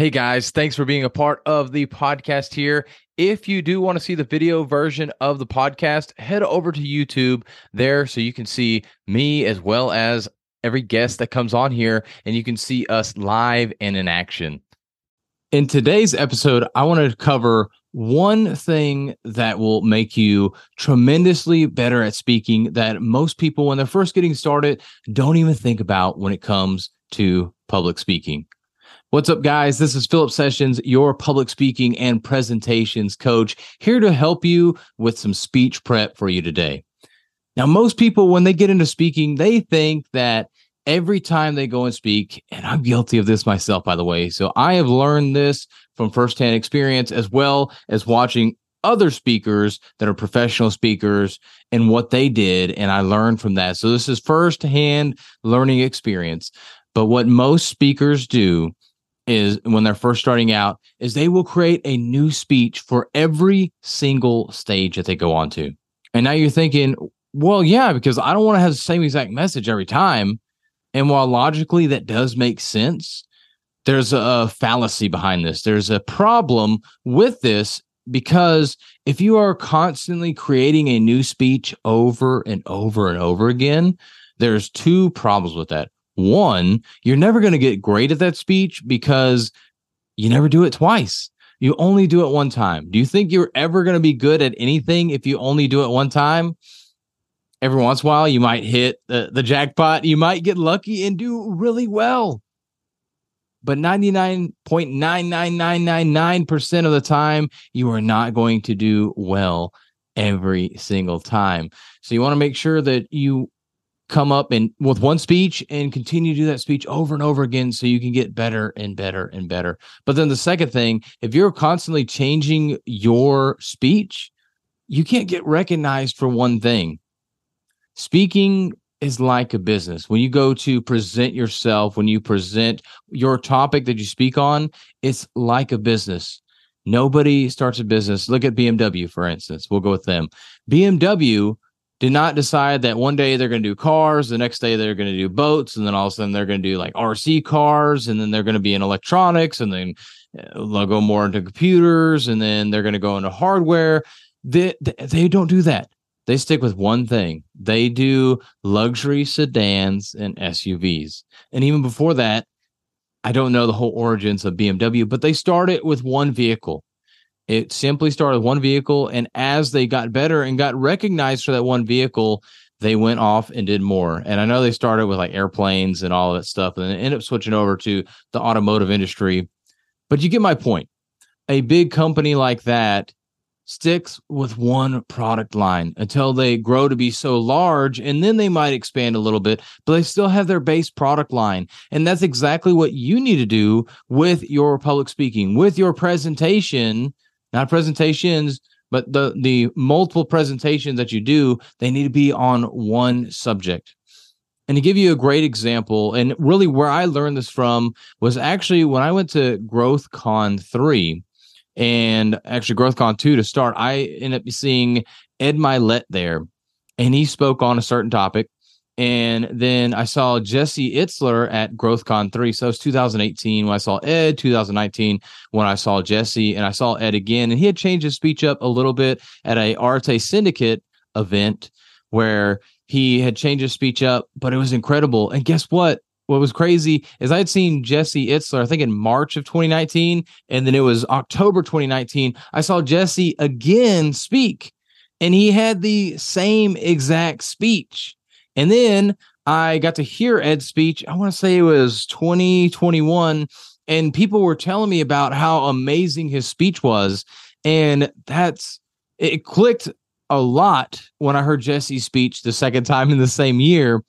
Hey guys, thanks for being a part of the podcast here. If you do want to see the video version of the podcast, head over to YouTube there so you can see me as well as every guest that comes on here and you can see us live and in action. In today's episode, I want to cover one thing that will make you tremendously better at speaking that most people, when they're first getting started, don't even think about when it comes to public speaking. What's up, guys? This is Philip Sessions, your public speaking and presentations coach, here to help you with some speech prep for you today. Now, most people, when they get into speaking, they think that every time they go and speak, and I'm guilty of this myself, by the way. So I have learned this from firsthand experience as well as watching other speakers that are professional speakers and what they did. And I learned from that. So this is firsthand learning experience. But what most speakers do is when they're first starting out is they will create a new speech for every single stage that they go on to. And now you're thinking, well, yeah, because I don't want to have the same exact message every time. And while logically that does make sense, there's a fallacy behind this. There's a problem with this because if you are constantly creating a new speech over and over and over again, there's two problems with that. One, you're never going to get great at that speech because you never do it twice. You only do it one time. Do you think you're ever going to be good at anything if you only do it one time? Every once in a while, you might hit the, the jackpot. You might get lucky and do really well. But 99.99999% of the time, you are not going to do well every single time. So you want to make sure that you come up and with one speech and continue to do that speech over and over again so you can get better and better and better. But then the second thing, if you're constantly changing your speech, you can't get recognized for one thing. Speaking is like a business. When you go to present yourself, when you present your topic that you speak on, it's like a business. Nobody starts a business. Look at BMW, for instance. We'll go with them. BMW did not decide that one day they're going to do cars, the next day they're going to do boats, and then all of a sudden they're going to do like RC cars, and then they're going to be in electronics, and then uh, they'll go more into computers, and then they're going to go into hardware. They, they don't do that. They stick with one thing. They do luxury sedans and SUVs. And even before that, I don't know the whole origins of BMW, but they started with one vehicle it simply started with one vehicle. And as they got better and got recognized for that one vehicle, they went off and did more. And I know they started with like airplanes and all of that stuff, and then ended up switching over to the automotive industry. But you get my point. A big company like that sticks with one product line until they grow to be so large and then they might expand a little bit but they still have their base product line and that's exactly what you need to do with your public speaking with your presentation not presentations, but the the multiple presentations that you do, they need to be on one subject. And to give you a great example, and really where I learned this from was actually when I went to GrowthCon 3 and actually GrowthCon 2 to start, I ended up seeing Ed Mylett there. And he spoke on a certain topic. And then I saw Jesse Itzler at GrowthCon 3. So it was 2018 when I saw Ed, 2019 when I saw Jesse, and I saw Ed again. And he had changed his speech up a little bit at a Arete Syndicate event where he had changed his speech up, but it was incredible. And guess what? What was crazy is I had seen Jesse Itzler, I think in March of 2019, and then it was October 2019. I saw Jesse again speak, and he had the same exact speech and then I got to hear Ed's speech. I want to say it was 2021. And people were telling me about how amazing his speech was. And that's it clicked a lot when I heard Jesse's speech the second time in the same year.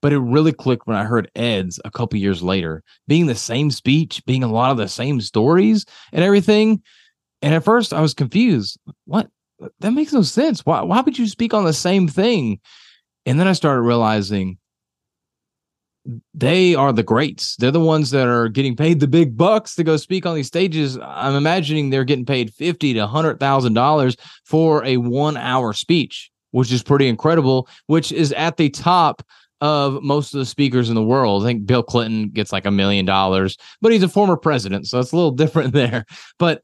But it really clicked when I heard Ed's a couple years later, being the same speech, being a lot of the same stories and everything. And at first I was confused. What? That makes no sense. Why, why would you speak on the same thing? And then I started realizing they are the greats. They're the ones that are getting paid the big bucks to go speak on these stages. I'm imagining they're getting paid fifty to hundred thousand dollars for a one hour speech, which is pretty incredible, which is at the top of most of the speakers in the world. I think Bill Clinton gets like a million dollars, but he's a former president, so it's a little different there. But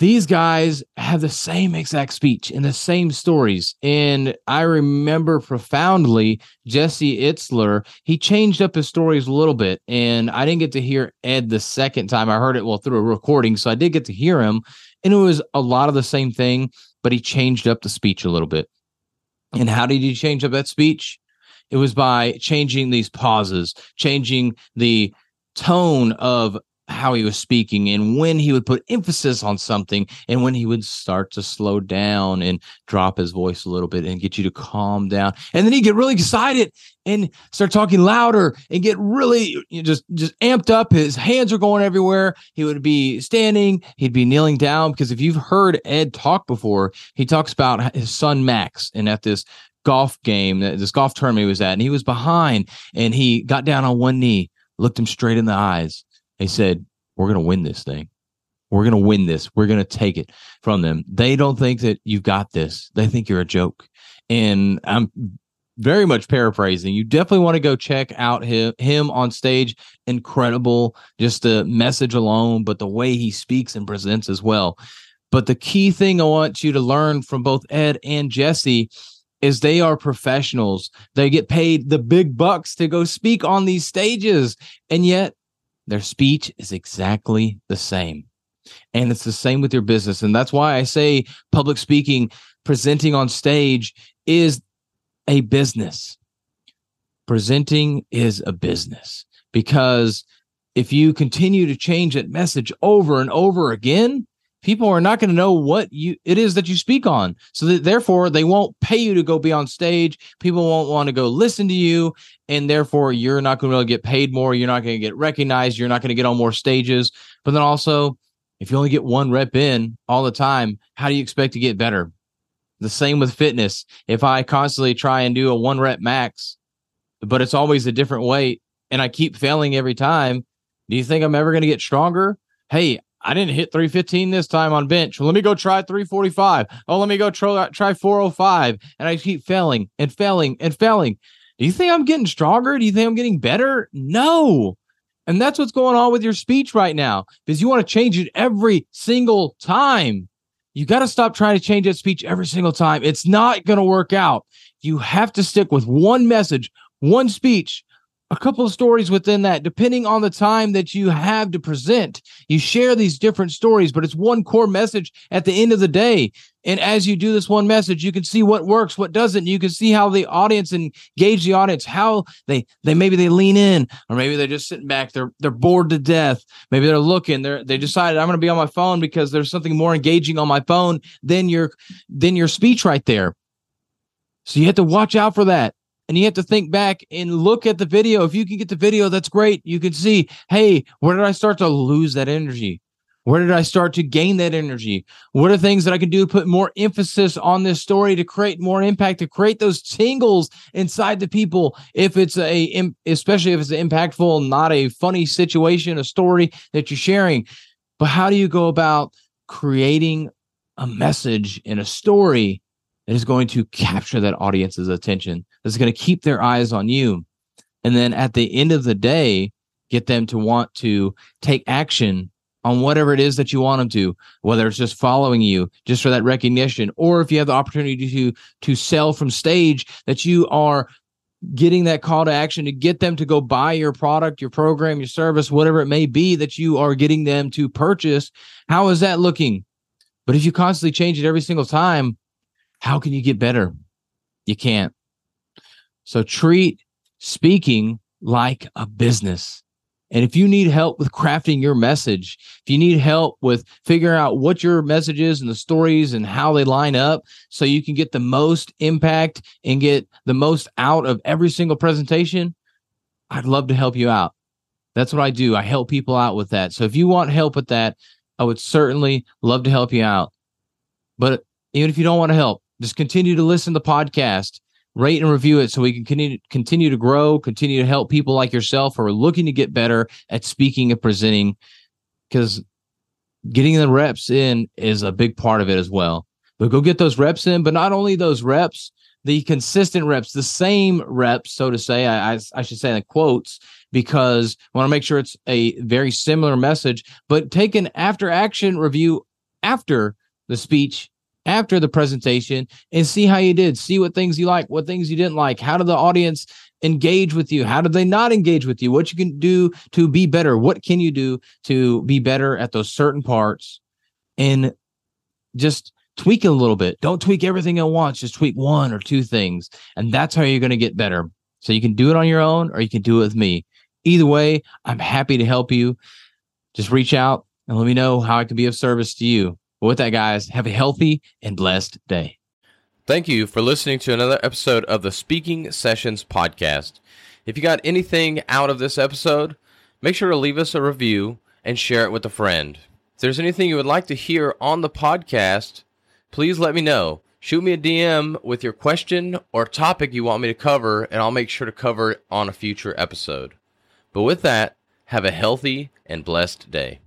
these guys have the same exact speech and the same stories. And I remember profoundly Jesse Itzler, he changed up his stories a little bit. And I didn't get to hear Ed the second time. I heard it well through a recording. So I did get to hear him. And it was a lot of the same thing, but he changed up the speech a little bit. And how did he change up that speech? It was by changing these pauses, changing the tone of how he was speaking and when he would put emphasis on something and when he would start to slow down and drop his voice a little bit and get you to calm down. And then he'd get really excited and start talking louder and get really you know, just just amped up. His hands are going everywhere. He would be standing. He'd be kneeling down because if you've heard ed talk before he talks about his son max and at this golf game uh, this golf tournament he was at and he was behind and he got down on one knee looked him straight in the eyes they said, We're going to win this thing. We're going to win this. We're going to take it from them. They don't think that you've got this. They think you're a joke. And I'm very much paraphrasing. You definitely want to go check out him, him on stage. Incredible, just the message alone, but the way he speaks and presents as well. But the key thing I want you to learn from both Ed and Jesse is they are professionals. They get paid the big bucks to go speak on these stages. And yet their speech is exactly the same. And it's the same with your business. And that's why I say public speaking, presenting on stage is a business. Presenting is a business because if you continue to change that message over and over again, people are not going to know what you it is that you speak on. So that therefore they won't pay you to go be on stage. People won't want to go listen to you and therefore you're not going to really get paid more. You're not going to get recognized. You're not going to get on more stages. But then also if you only get one rep in all the time how do you expect to get better? The same with fitness. If i constantly try and do a one rep max but it's always a different weight and i keep failing every time do you think i'm ever going to get stronger? Hey I didn't hit 315 this time on bench. Well, let me go try 345. Oh, let me go try, try 405. And I keep failing and failing and failing. Do you think I'm getting stronger? Do you think I'm getting better? No. And that's what's going on with your speech right now because you want to change it every single time. You got to stop trying to change that speech every single time. It's not going to work out. You have to stick with one message, one speech a couple of stories within that, depending on the time that you have to present. You share these different stories, but it's one core message at the end of the day. And as you do this one message, you can see what works, what doesn't. You can see how the audience engage the audience, how they they maybe they lean in, or maybe they're just sitting back. They're they're bored to death. Maybe they're looking. They're they decided I'm going to be on my phone because there's something more engaging on my phone than your than your speech right there. So you have to watch out for that and you have to think back and look at the video. If you can get the video, that's great. You can see, hey, where did I start to lose that energy? Where did I start to gain that energy? What are things that I can do to put more emphasis on this story to create more impact, to create those tingles inside the people? If it's a, especially if it's impactful, not a funny situation, a story that you're sharing. But how do you go about creating a message in a story that is going to capture that audience's attention, that's going to keep their eyes on you. And then at the end of the day, get them to want to take action on whatever it is that you want them to, whether it's just following you just for that recognition, or if you have the opportunity to to sell from stage, that you are getting that call to action to get them to go buy your product, your program, your service, whatever it may be that you are getting them to purchase. How is that looking? But if you constantly change it every single time, how can you get better? You can't. So treat speaking like a business. And if you need help with crafting your message, if you need help with figuring out what your message is and the stories and how they line up so you can get the most impact and get the most out of every single presentation, I'd love to help you out. That's what I do. I help people out with that. So if you want help with that, I would certainly love to help you out. But even if you don't want to help, just continue to listen to the podcast, rate and review it so we can continue, continue to grow, continue to help people like yourself who are looking to get better at speaking and presenting because getting the reps in is a big part of it as well. But go get those reps in, but not only those reps, the consistent reps, the same reps, so to say. I, I, I should say in quotes because I want to make sure it's a very similar message. But take an after action review after the speech, after the presentation, and see how you did. See what things you like, what things you didn't like. How did the audience engage with you? How did they not engage with you? What you can do to be better? What can you do to be better at those certain parts? And just tweak it a little bit. Don't tweak everything at once. Just tweak one or two things. And that's how you're going to get better. So you can do it on your own or you can do it with me. Either way, I'm happy to help you. Just reach out and let me know how I can be of service to you. But with that, guys, have a healthy and blessed day. Thank you for listening to another episode of the Speaking Sessions podcast. If you got anything out of this episode, make sure to leave us a review and share it with a friend. If there's anything you would like to hear on the podcast, please let me know. Shoot me a DM with your question or topic you want me to cover, and I'll make sure to cover it on a future episode. But with that, have a healthy and blessed day.